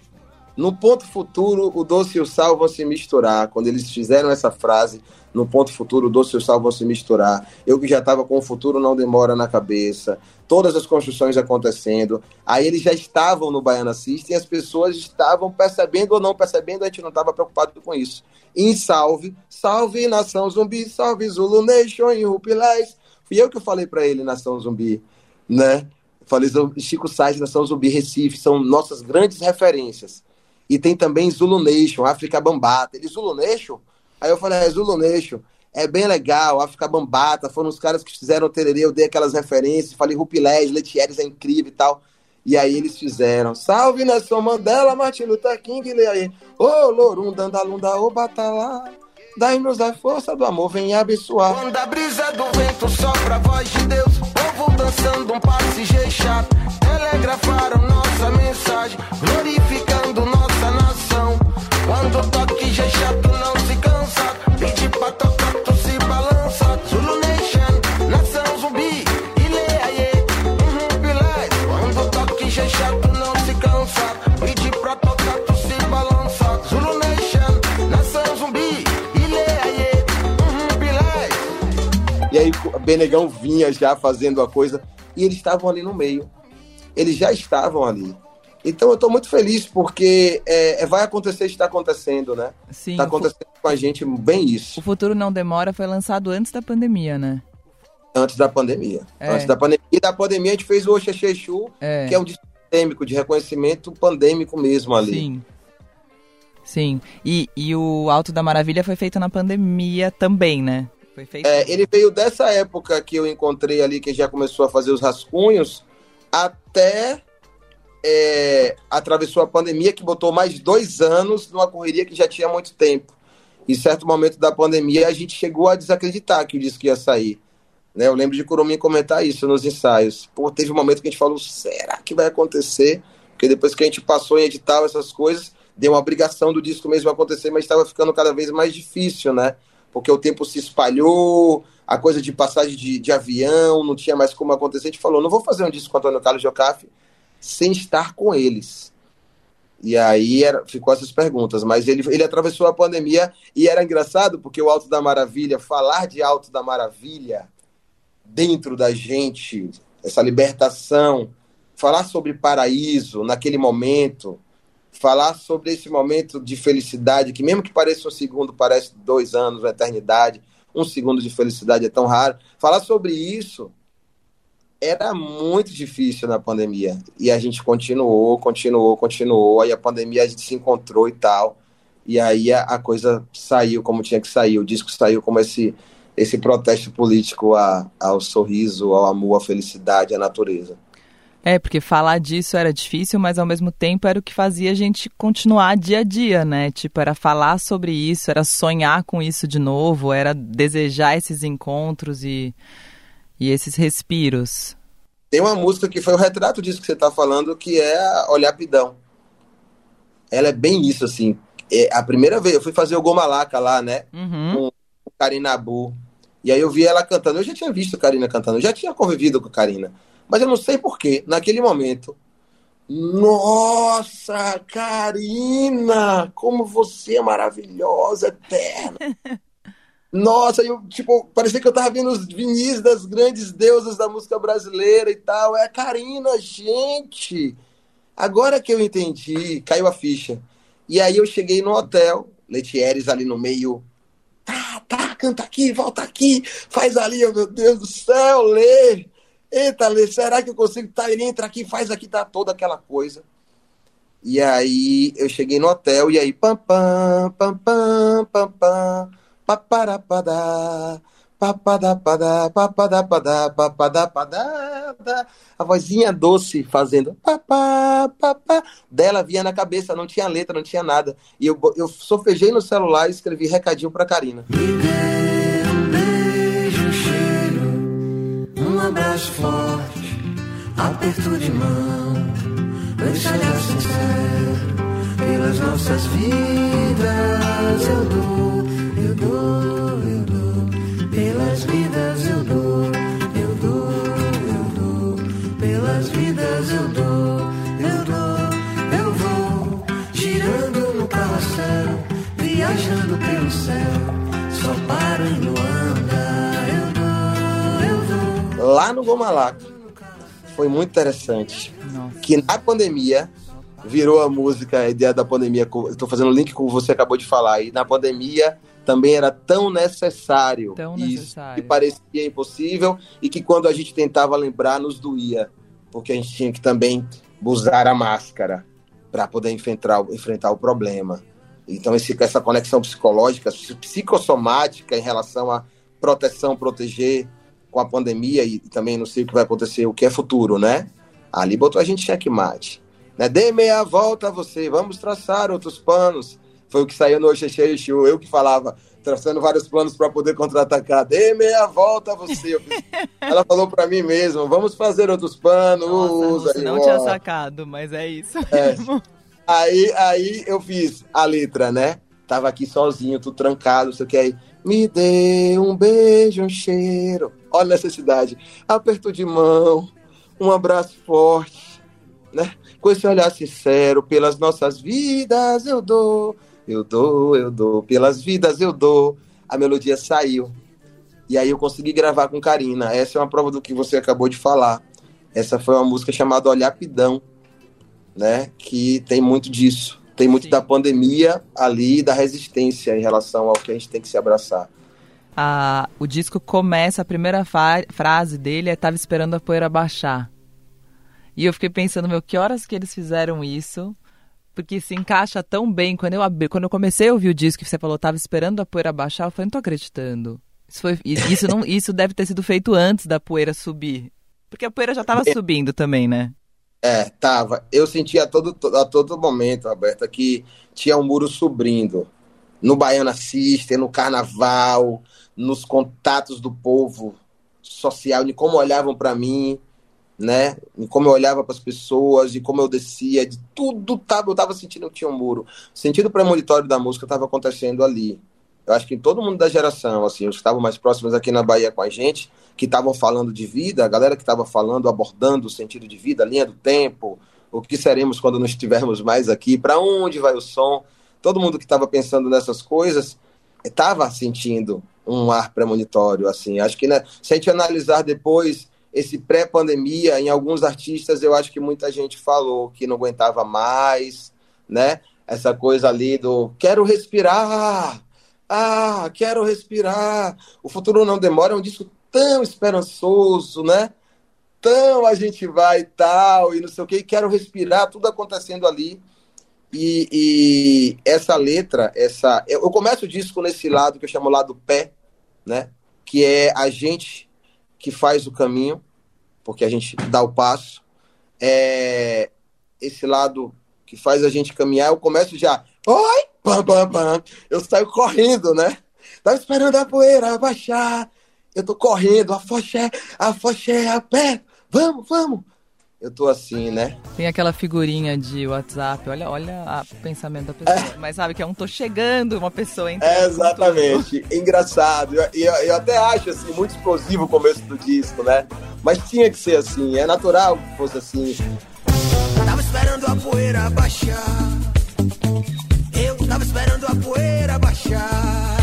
No ponto futuro, o doce e o sal vão se misturar. Quando eles fizeram essa frase, no ponto futuro, o doce e o sal vão se misturar. Eu que já estava com o futuro não demora na cabeça. Todas as construções acontecendo. Aí eles já estavam no Baiana System e as pessoas estavam percebendo ou não percebendo, a gente não estava preocupado com isso. Em salve, salve nação zumbi, salve Zulu Nation e Rupilés. Fui eu que falei para ele, Nação Zumbi, né? Falei Chico Sainz, Nação Zumbi, Recife, são nossas grandes referências. E tem também Zulu Nation, África Bambata. Ele, Zulu Nation? Aí eu falei, é Zulu Nation. É bem legal, África Bambata, foram os caras que fizeram o tererê, eu dei aquelas referências, falei Rupilés, Letieres é incrível e tal. E aí eles fizeram, salve Nelson Mandela, Martin Luther King, e aí, ô Lorum, Dandalunda, ô Batalá, dai-nos a força do amor, vem abençoar. Quando a brisa do vento sopra a voz de Deus, povo dançando um passe chato, telegrafaram nossa mensagem, glorificando E aí o Benegão vinha já fazendo a coisa e eles estavam ali no meio. Eles já estavam ali. Então eu estou muito feliz porque é, é, vai acontecer, está acontecendo, né? Sim. Está acontecendo com a gente bem isso. O Futuro Não Demora foi lançado antes da pandemia, né? Antes da pandemia. É. Antes da pandemia. E da pandemia a gente fez o Oxexexu, É. que é um disco pandêmico, de reconhecimento pandêmico mesmo ali. Sim. Sim. E, e o Alto da Maravilha foi feito na pandemia também, né? É, ele veio dessa época que eu encontrei ali, que já começou a fazer os rascunhos, até é, atravessou a pandemia, que botou mais dois anos numa correria que já tinha muito tempo. Em certo momento da pandemia, a gente chegou a desacreditar que o disco ia sair. Né? Eu lembro de Curumim comentar isso nos ensaios. Pô, teve um momento que a gente falou, será que vai acontecer? Porque depois que a gente passou em edital, essas coisas, deu uma obrigação do disco mesmo acontecer, mas estava ficando cada vez mais difícil, né? Porque o tempo se espalhou, a coisa de passagem de, de avião, não tinha mais como acontecer. A gente falou, não vou fazer um disco com Antônio Carlos Jocafe sem estar com eles. E aí era, ficou essas perguntas, mas ele, ele atravessou a pandemia e era engraçado porque o Alto da Maravilha, falar de Alto da Maravilha dentro da gente, essa libertação, falar sobre paraíso naquele momento, falar sobre esse momento de felicidade, que mesmo que pareça um segundo, parece dois anos, uma eternidade, um segundo de felicidade é tão raro. Falar sobre isso era muito difícil na pandemia. E a gente continuou, continuou, continuou. Aí a pandemia a gente se encontrou e tal. E aí a, a coisa saiu como tinha que sair. O disco saiu como esse, esse protesto político a, ao sorriso, ao amor, à felicidade, à natureza. É, porque falar disso era difícil, mas ao mesmo tempo era o que fazia a gente continuar dia a dia, né? Tipo, era falar sobre isso, era sonhar com isso de novo, era desejar esses encontros e, e esses respiros. Tem uma música que foi o retrato disso que você está falando, que é Olhar Pidão. Ela é bem isso, assim. É a primeira vez, eu fui fazer o Gomalaca lá, né? Uhum. Com o Carinabu. E aí eu vi ela cantando. Eu já tinha visto a Karina cantando, eu já tinha convivido com a Karina. Mas eu não sei porquê, naquele momento. Nossa, Karina, como você é maravilhosa, eterna. Nossa, eu, tipo, parecia que eu tava vendo os vinis das grandes deusas da música brasileira e tal. É a Karina, gente. Agora que eu entendi, caiu a ficha. E aí eu cheguei no hotel, Letieres ali no meio. Tá, tá, canta aqui, volta aqui, faz ali, oh, meu Deus do céu, lê. Eita, Lê, será que eu consigo? Tá, ele entra aqui, faz aqui, tá toda aquela coisa. E aí eu cheguei no hotel e aí pam pam pam pam pam pam paparapadá papadapadá papadapadá a vozinha doce fazendo papá papá dela vinha na cabeça, não tinha letra, não tinha nada. E eu, eu sofejei no celular e escrevi recadinho pra Karina. Me abraço forte, aperto de mão, olhar sincero, pelas nossas vidas eu dou, eu dou, eu dou, pelas vidas eu dou, eu dou, eu dou, pelas vidas eu dou, eu dou, eu vou, girando no carrossel, viajando pelo céu, Lá no Gomalaca foi muito interessante. Nossa. que na pandemia virou a música, a ideia da pandemia. Estou fazendo link com o que você acabou de falar. E na pandemia também era tão necessário Tão isso, necessário. que parecia impossível e que quando a gente tentava lembrar nos doía, porque a gente tinha que também usar a máscara para poder enfrentar, o- enfrentar o problema. Então esse, essa conexão psicológica, psicossomática em relação à proteção, proteger com a pandemia e também não sei o que vai acontecer, o que é futuro, né? Ali botou a gente checkmate. Né? Dê meia volta a você, vamos traçar outros planos. Foi o que saiu no Oxexeixu, eu que falava, traçando vários planos para poder contra-atacar. Dê meia volta a você. Fiz- Ela falou para mim mesmo, vamos fazer outros planos. Nossa, você aí, não ó. tinha sacado, mas é isso É. Aí, aí eu fiz a letra, né? Tava aqui sozinho, tudo trancado, não sei o que aí. Me dê um beijo, um cheiro. Olha a necessidade. Aperto de mão, um abraço forte, né? Com esse olhar sincero, pelas nossas vidas eu dou, eu dou, eu dou, pelas vidas eu dou. A melodia saiu. E aí eu consegui gravar com Karina. Essa é uma prova do que você acabou de falar. Essa foi uma música chamada Olhar Pidão, né? Que tem muito disso. Tem muito Sim. da pandemia ali, da resistência em relação ao que a gente tem que se abraçar. Ah, o disco começa, a primeira frase dele é Tava esperando a poeira baixar. E eu fiquei pensando, meu, que horas que eles fizeram isso? Porque se encaixa tão bem. Quando eu, abri, quando eu comecei a ouvir o disco e você falou, tava esperando a poeira baixar, eu falei, não tô acreditando. Isso, foi, isso, não, isso deve ter sido feito antes da poeira subir. Porque a poeira já tava subindo também, né? É, tava. Eu sentia a todo, a todo momento, Roberta, que tinha um muro subindo. No Baiana System, no Carnaval, nos contatos do povo social, de como olhavam para mim, né? De como eu olhava para as pessoas, de como eu descia, de tudo tava, eu tava sentindo que tinha um muro. O sentido premonitório da música estava acontecendo ali. Eu acho que todo mundo da geração, assim, os que estavam mais próximos aqui na Bahia com a gente, que estavam falando de vida, a galera que estava falando, abordando o sentido de vida, a linha do tempo, o que seremos quando não estivermos mais aqui, para onde vai o som. Todo mundo que estava pensando nessas coisas estava sentindo um ar premonitório, assim. Acho que né, se a gente analisar depois esse pré-pandemia, em alguns artistas, eu acho que muita gente falou que não aguentava mais, né? Essa coisa ali do quero respirar, ah, quero respirar. O futuro não demora, é um disco tão esperançoso, né? Tão a gente vai e tal, e não sei o que, quero respirar, tudo acontecendo ali. E, e essa letra, essa. Eu, começo o disco nesse lado que eu chamo lado pé, né? Que é a gente que faz o caminho, porque a gente dá o passo. É esse lado que faz a gente caminhar, eu começo já. Oi! Pam, pam, pam. Eu saio correndo, né? Tava esperando a poeira baixar. Eu tô correndo, a foché, a foché, a pé. Vamos, vamos. Eu tô assim, né? Tem aquela figurinha de WhatsApp, olha, olha o pensamento da pessoa. É. Mas sabe que é um tô chegando, uma pessoa entra. É, exatamente. Engraçado. E eu, eu, eu, até acho assim, muito explosivo o começo do disco, né? Mas tinha que ser assim, é natural que fosse assim. Tava esperando a poeira baixar. Eu tava esperando a poeira baixar,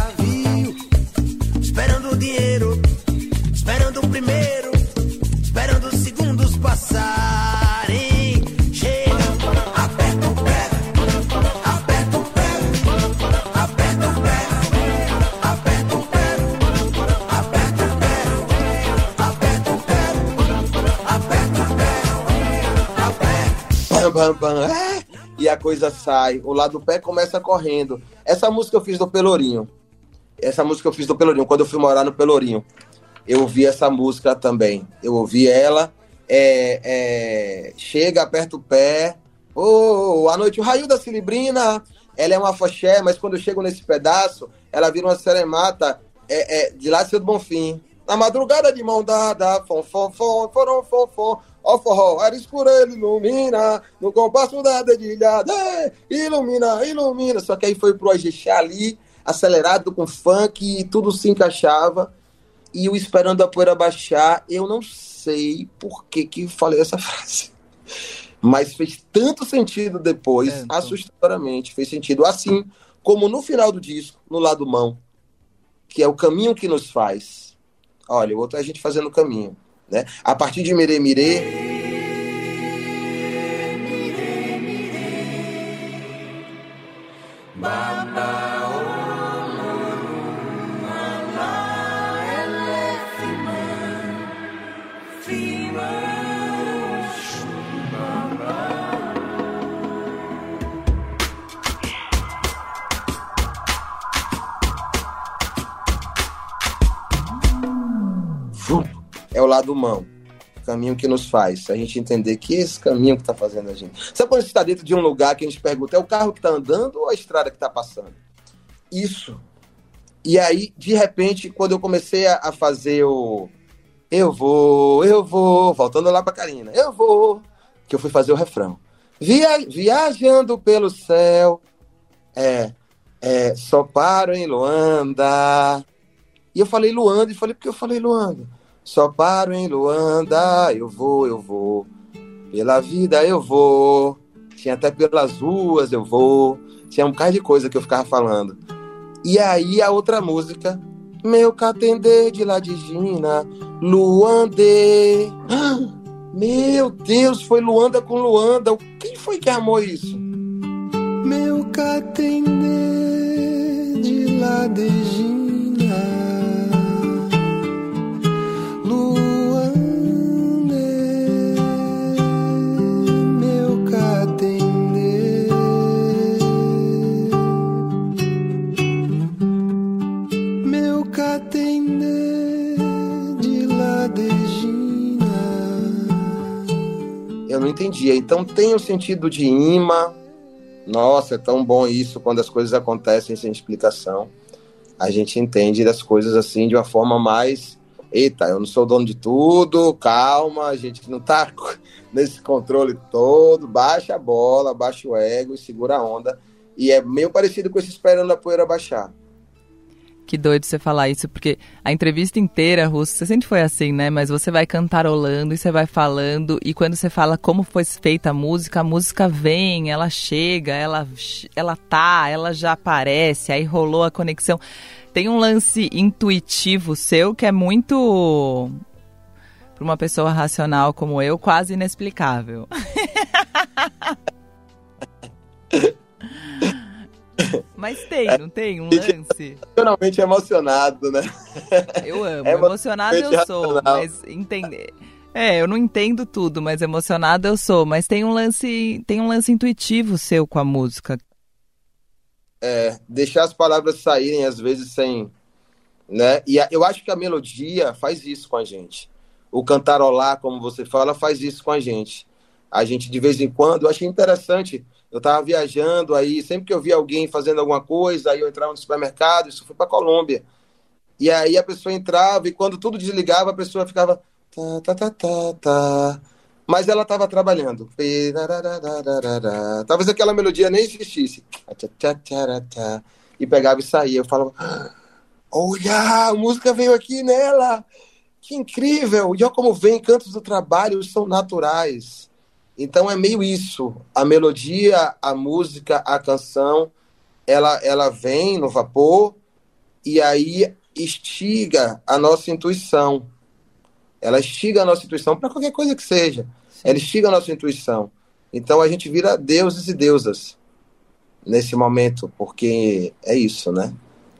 Bam, bam. É e a coisa sai. O lado do pé começa correndo. Essa música eu fiz do Pelourinho. Essa música eu fiz do Pelourinho, quando eu fui morar no Pelourinho. Eu ouvi essa música também. Eu ouvi ela. É, é, chega, aperta o pé. Oh, a noite, o raio da Cilibrina. Ela é uma foché, mas quando eu chego nesse pedaço, ela vira uma seremata é, é, de lá do Bonfim. Na madrugada de mão dada, fom, fom, fom, foram, fom, fom. Ó forró, era escuro, ele ilumina, no compasso da dedilhada, ilumina, ilumina. Só que aí foi pro Ajexá ali, acelerado com funk, e tudo se encaixava. E o Esperando a Poeira Baixar, eu não sei por que que falei essa frase. Mas fez tanto sentido depois, é, então. assustadoramente, fez sentido. Assim como no final do disco, no lado mão, que é o caminho que nos faz. Olha, o outro é a gente fazendo o caminho. Né? A partir de Mire Mire. O lado mão. O caminho que nos faz. A gente entender que esse caminho que está fazendo a gente. Sabe quando a gente está dentro de um lugar que a gente pergunta, é o carro que está andando ou a estrada que está passando? Isso. E aí, de repente, quando eu comecei a, fazer o. Eu vou, eu vou, voltando lá para Karina, eu vou, que eu fui fazer o refrão. Via, viajando pelo céu, é, é, só paro em Luanda. E eu falei Luanda, e falei, porque eu falei Luanda? Só paro em Luanda, eu vou, eu vou. Pela vida eu vou. Tinha até pelas ruas eu vou. Tinha um bocado de coisa que eu ficava falando. E aí a outra música, meu catendê de lá de Gina, Luandê. Meu Deus, foi Luanda com Luanda. Quem foi que amou isso? Meu catendê de lá não entendia. Então tem o sentido de imã. Nossa, é tão bom isso quando as coisas acontecem sem explicação. A gente entende das coisas assim de uma forma mais. Eita, eu não sou dono de tudo, calma, a gente não tá nesse controle todo, baixa a bola, baixa o ego e segura a onda. E é meio parecido com esse esperando a poeira baixar. Que doido você falar isso, porque a entrevista inteira, Russo, você sempre foi assim, né? Mas você vai cantarolando e você vai falando, e quando você fala como foi feita a música, a música vem, ela chega, ela, ela tá, ela já aparece, aí rolou a conexão. Tem um lance intuitivo seu que é muito. Para uma pessoa racional como eu, quase inexplicável. Mas tem, não tem um lance? Emocionalmente emocionado, né? Eu amo. É emocionado eu sou, mas entender. É, eu não entendo tudo, mas emocionado eu sou. Mas tem um lance, tem um lance intuitivo seu com a música. É, deixar as palavras saírem às vezes sem, né? E eu acho que a melodia faz isso com a gente. O cantarolar, como você fala, faz isso com a gente. A gente de vez em quando, eu achei interessante eu estava viajando aí, sempre que eu via alguém fazendo alguma coisa, aí eu entrava no supermercado, isso foi para Colômbia. E aí a pessoa entrava e quando tudo desligava, a pessoa ficava tá, tá, tá, tá, tá. Mas ela estava trabalhando. Talvez aquela melodia nem existisse. E pegava e saía. Eu falava, olha, a música veio aqui nela. Que incrível! E olha como vem, cantos do trabalho são naturais. Então é meio isso. A melodia, a música, a canção, ela, ela vem no vapor e aí estiga a nossa intuição. Ela estiga a nossa intuição para qualquer coisa que seja. Ela estiga a nossa intuição. Então a gente vira deuses e deusas nesse momento, porque é isso, né?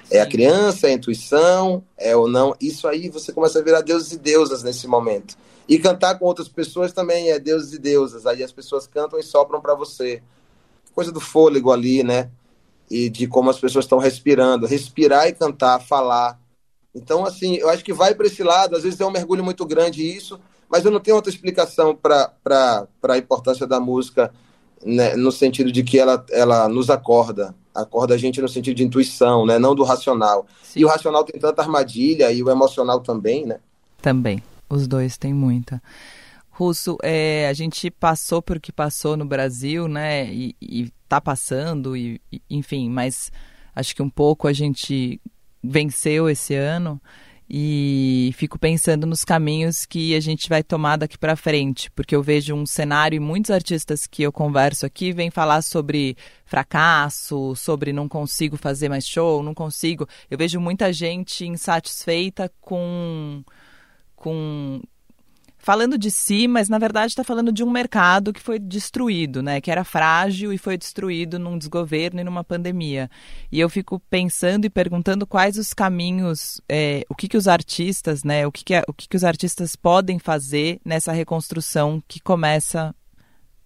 É a criança, é a intuição, é ou não. Isso aí você começa a virar deuses e deusas nesse momento. E cantar com outras pessoas também é deuses e deusas. Aí as pessoas cantam e sopram para você. Coisa do fôlego ali, né? E de como as pessoas estão respirando. Respirar e cantar, falar. Então, assim, eu acho que vai para esse lado. Às vezes é um mergulho muito grande isso, mas eu não tenho outra explicação para a importância da música né, no sentido de que ela, ela nos acorda, acorda a gente no sentido de intuição, né, não do racional. Sim. E o racional tem tanta armadilha e o emocional também, né? Também, os dois têm muita. Russo, é, a gente passou por que passou no Brasil, né, e, está passando, e, e, enfim, mas acho que um pouco a gente venceu esse ano e fico pensando nos caminhos que a gente vai tomar daqui para frente, porque eu vejo um cenário e muitos artistas que eu converso aqui vêm falar sobre fracasso, sobre não consigo fazer mais show, não consigo. Eu vejo muita gente insatisfeita com com falando de si, mas na verdade está falando de um mercado que foi destruído, né? Que era frágil e foi destruído num desgoverno e numa pandemia. E eu fico pensando e perguntando quais os caminhos, é, o que, que os artistas, né? O que, que, o que, que os artistas podem fazer nessa reconstrução que começa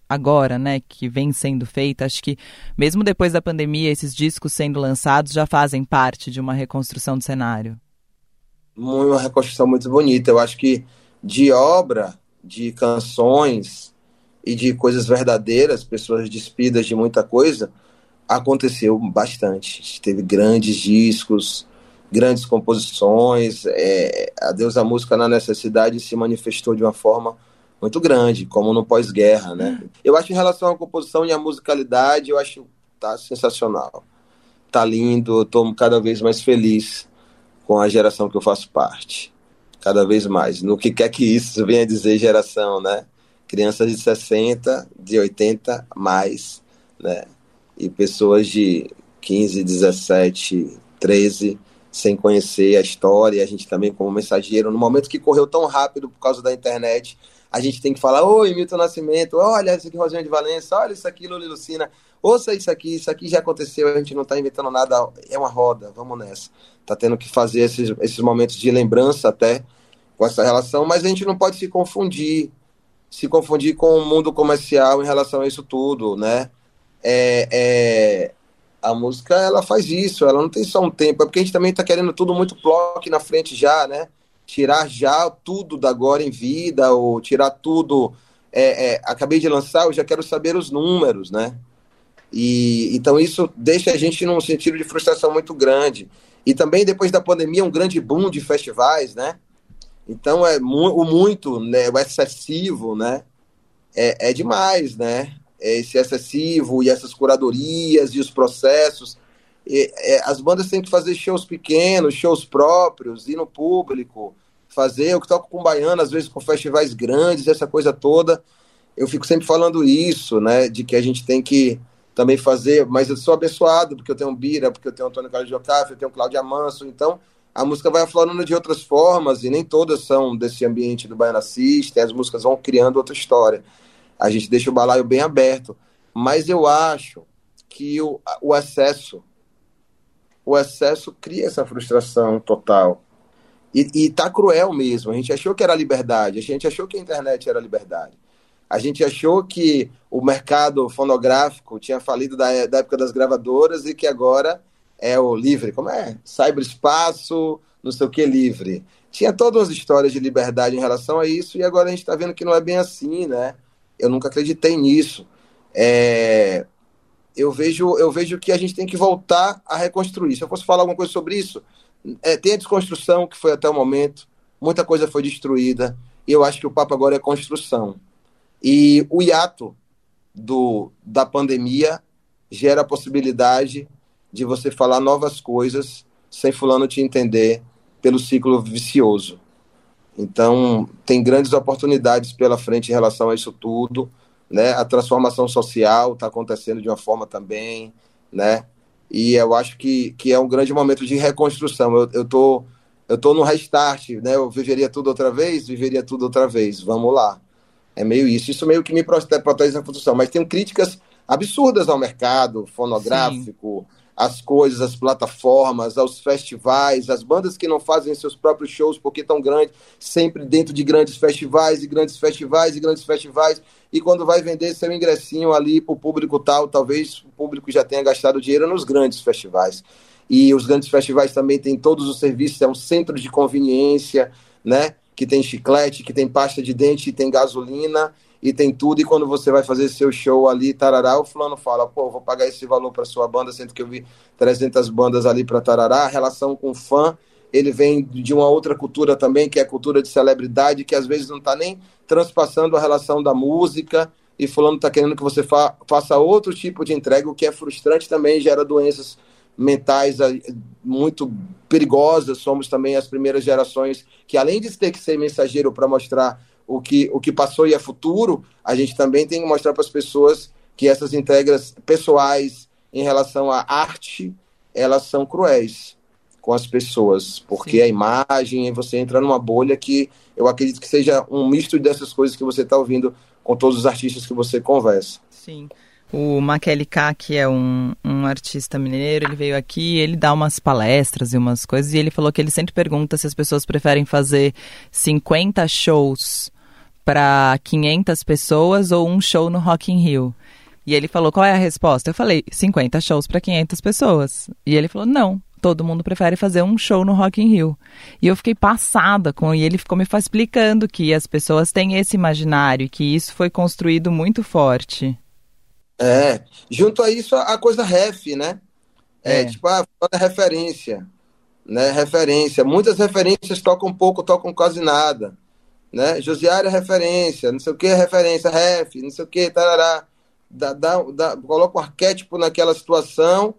agora, né, que vem sendo feita, acho que mesmo depois da pandemia, esses discos sendo lançados já fazem parte de uma reconstrução do cenário. Uma reconstrução muito bonita. Eu acho que de obra, de canções e de coisas verdadeiras, pessoas despidas de muita coisa, aconteceu bastante. A gente teve grandes discos, grandes composições. É, a Deus da Música na Necessidade se manifestou de uma forma muito grande, como no pós-guerra, né? Eu acho em relação à composição e à musicalidade, eu acho tá sensacional. Tá lindo, eu tô cada vez mais feliz com a geração que eu faço parte cada vez mais. No que quer que isso venha dizer geração, né? Crianças de 60, de 80 mais, né? E pessoas de 15, 17, 13 sem conhecer a história, a gente também como mensageiro, no momento que correu tão rápido por causa da internet, a gente tem que falar, oi, Milton Nascimento, olha isso aqui, Rosinha de Valença, olha isso aqui, Luli Lucina, ouça isso aqui, isso aqui já aconteceu, a gente não está inventando nada, é uma roda, vamos nessa. Tá tendo que fazer esses, esses momentos de lembrança até com essa relação, mas a gente não pode se confundir, se confundir com o mundo comercial em relação a isso tudo, né? É, é, a música, ela faz isso, ela não tem só um tempo, é porque a gente também está querendo tudo muito bloco na frente já, né? Tirar já tudo da agora em vida, ou tirar tudo... É, é, acabei de lançar, eu já quero saber os números, né? E então isso deixa a gente num sentido de frustração muito grande. E também depois da pandemia um grande boom de festivais, né? Então é mu o muito, né? O excessivo, né? É, é demais, né? É esse excessivo e essas curadorias e os processos. É, as bandas têm que fazer shows pequenos, shows próprios, ir no público, fazer. Eu que toco com baiano, às vezes com festivais grandes, essa coisa toda. Eu fico sempre falando isso, né? De que a gente tem que também fazer, mas eu sou abençoado, porque eu tenho Bira, porque eu tenho Antônio Carlos de eu tenho Cláudia Manso, então a música vai aflorando de outras formas, e nem todas são desse ambiente do Baiana System, as músicas vão criando outra história. A gente deixa o balaio bem aberto. Mas eu acho que o, o excesso, o excesso cria essa frustração total. E, e tá cruel mesmo. A gente achou que era liberdade, a gente achou que a internet era liberdade. A gente achou que o mercado fonográfico tinha falido da, da época das gravadoras e que agora é o livre, como é? Cyberespaço, não sei o que livre. Tinha todas as histórias de liberdade em relação a isso e agora a gente está vendo que não é bem assim, né? Eu nunca acreditei nisso. É... Eu vejo, eu vejo que a gente tem que voltar a reconstruir. Se eu fosse falar alguma coisa sobre isso, é, tem a desconstrução que foi até o momento, muita coisa foi destruída e eu acho que o papo agora é construção E o hiato do, da pandemia gera a possibilidade de você falar novas coisas sem fulano te entender pelo ciclo vicioso. Então, tem grandes oportunidades pela frente em relação a isso tudo, né? A transformação social está acontecendo de uma forma também, né? E eu acho que, que é um grande momento de reconstrução. Eu, eu tô eu tô no restart, né? Eu viveria tudo outra vez, viveria tudo outra vez. Vamos lá. É meio isso. Isso meio que me protege na construção. Mas tem críticas absurdas ao mercado fonográfico, Sim. As coisas, as plataformas, aos festivais, as bandas que não fazem seus próprios shows porque estão grandes, sempre dentro de grandes festivais e grandes festivais e grandes festivais. E quando vai vender seu ingressinho ali para o público tal, talvez o público já tenha gastado dinheiro nos grandes festivais. E os grandes festivais também têm todos os serviços, é um centro de conveniência, né? que tem chiclete, que tem pasta de dente, tem gasolina e tem tudo. E quando você vai fazer seu show ali, tarará, o fulano fala: pô, vou pagar esse valor para sua banda, sendo que eu vi 300 bandas ali para tarará. A relação com o fã, ele vem de uma outra cultura também, que é a cultura de celebridade, que às vezes não está nem transpassando a relação da música. E fulano está querendo que você fa faça outro tipo de entrega, o que é frustrante também, gera doenças mentais muito perigosas. Somos também as primeiras gerações que, além de ter que ser mensageiro para mostrar o que, o que passou e é futuro, a gente também tem que mostrar para as pessoas que essas entregas pessoais em relação à arte, elas são cruéis com as pessoas, porque Sim. a imagem, você entra numa bolha que eu acredito que seja um misto dessas coisas que você está ouvindo com todos os artistas que você conversa. Sim. O Makeli K, que é um, um artista mineiro, ele veio aqui, ele dá umas palestras e umas coisas, e ele falou que ele sempre pergunta se as pessoas preferem fazer 50 shows para 500 pessoas ou um show no Rock in Rio. E ele falou, qual é a resposta? Eu falei, 50 shows para 500 pessoas. E ele falou, não, todo mundo prefere fazer um show no Rock in Rio. E eu fiquei passada com e ele ficou me explicando que as pessoas têm esse imaginário e que isso foi construído muito forte. É, junto a isso a coisa ref, né? É, é. tipo a, a referência, né? Referência. Muitas referências tocam pouco, tocam quase nada, né? Josiário é referência, não sei o que é referência, ref, não sei o que, tarará. Dá, dá, dá, coloca um arquétipo naquela situação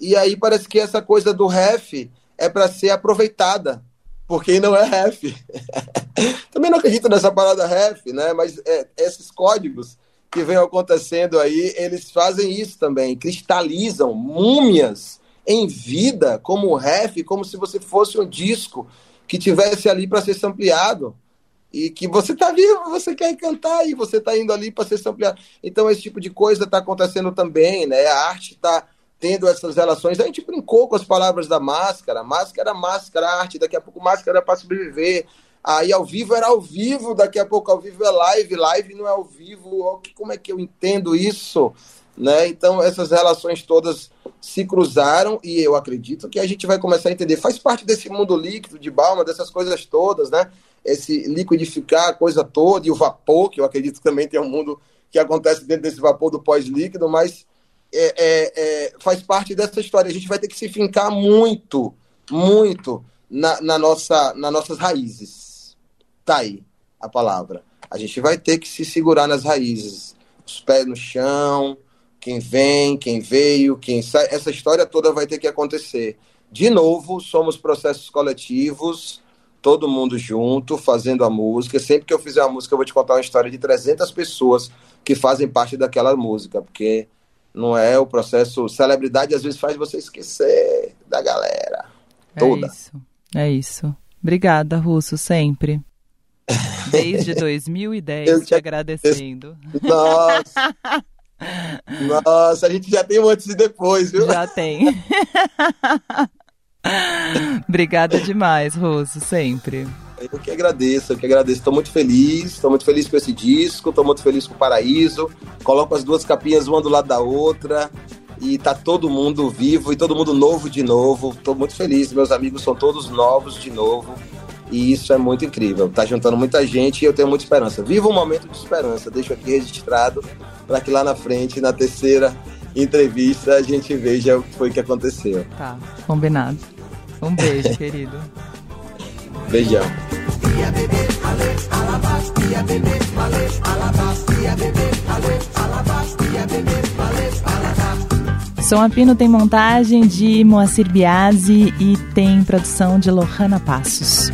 e aí parece que essa coisa do ref é para ser aproveitada, porque não é ref. Também não acredito nessa parada ref, né? Mas é, esses códigos que vem acontecendo aí, eles fazem isso também, cristalizam múmias em vida, como ref, como se você fosse um disco que tivesse ali para ser sampleado e que você está vivo, você quer cantar e você está indo ali para ser sampleado. Então esse tipo de coisa está acontecendo também, né? A arte está tendo essas relações. A gente brincou com as palavras da máscara, máscara, máscara, arte, daqui a pouco máscara para sobreviver, Aí ao vivo era ao vivo, daqui a pouco ao vivo é live, live não é ao vivo. Como é que eu entendo isso? Né? Então essas relações todas se cruzaram e eu acredito que a gente vai começar a entender. Faz parte desse mundo líquido de Balma, dessas coisas todas, né? Esse liquidificar a coisa toda e o vapor, que eu acredito também tem um mundo que acontece dentro desse vapor do pós-líquido, mas é, é, é, faz parte dessa história. A gente vai ter que se fincar muito, muito na, na nossa, nas nossas raízes Tá aí a palavra. A gente vai ter que se segurar nas raízes, os pés no chão, quem vem, quem veio, quem sai, essa história toda vai ter que acontecer. De novo, somos processos coletivos, todo mundo junto, fazendo a música. Sempre que eu fizer a música, eu vou te contar uma história de 300 pessoas que fazem parte daquela música, porque não é o processo. Celebridade às vezes faz você esquecer da galera toda. É isso. É isso. Obrigada, Russo, sempre. Desde 2010 eu te agradecendo. Nossa! Nossa, a gente já tem um antes e depois, viu? Já tem. Obrigada demais, Roso, sempre. Eu que agradeço, eu que agradeço. Estou muito feliz, estou muito feliz com esse disco, estou muito feliz com o Paraíso. Coloco as duas capinhas uma do lado da outra e tá todo mundo vivo e todo mundo novo de novo. Estou muito feliz, meus amigos são todos novos de novo. E isso é muito incrível. Tá juntando muita gente e eu tenho muita esperança. Viva um momento de esperança. Deixo aqui registrado para que lá na frente, na terceira entrevista, a gente veja o que foi que aconteceu. Tá, combinado. Um beijo, querido. Beijão. alabastia bebê, ale, alabastia bebê, ale, alabastia bebê, ale, alabastia. Som a Pino tem montagem de Moacir Biasi e tem produção de Lohana Passos.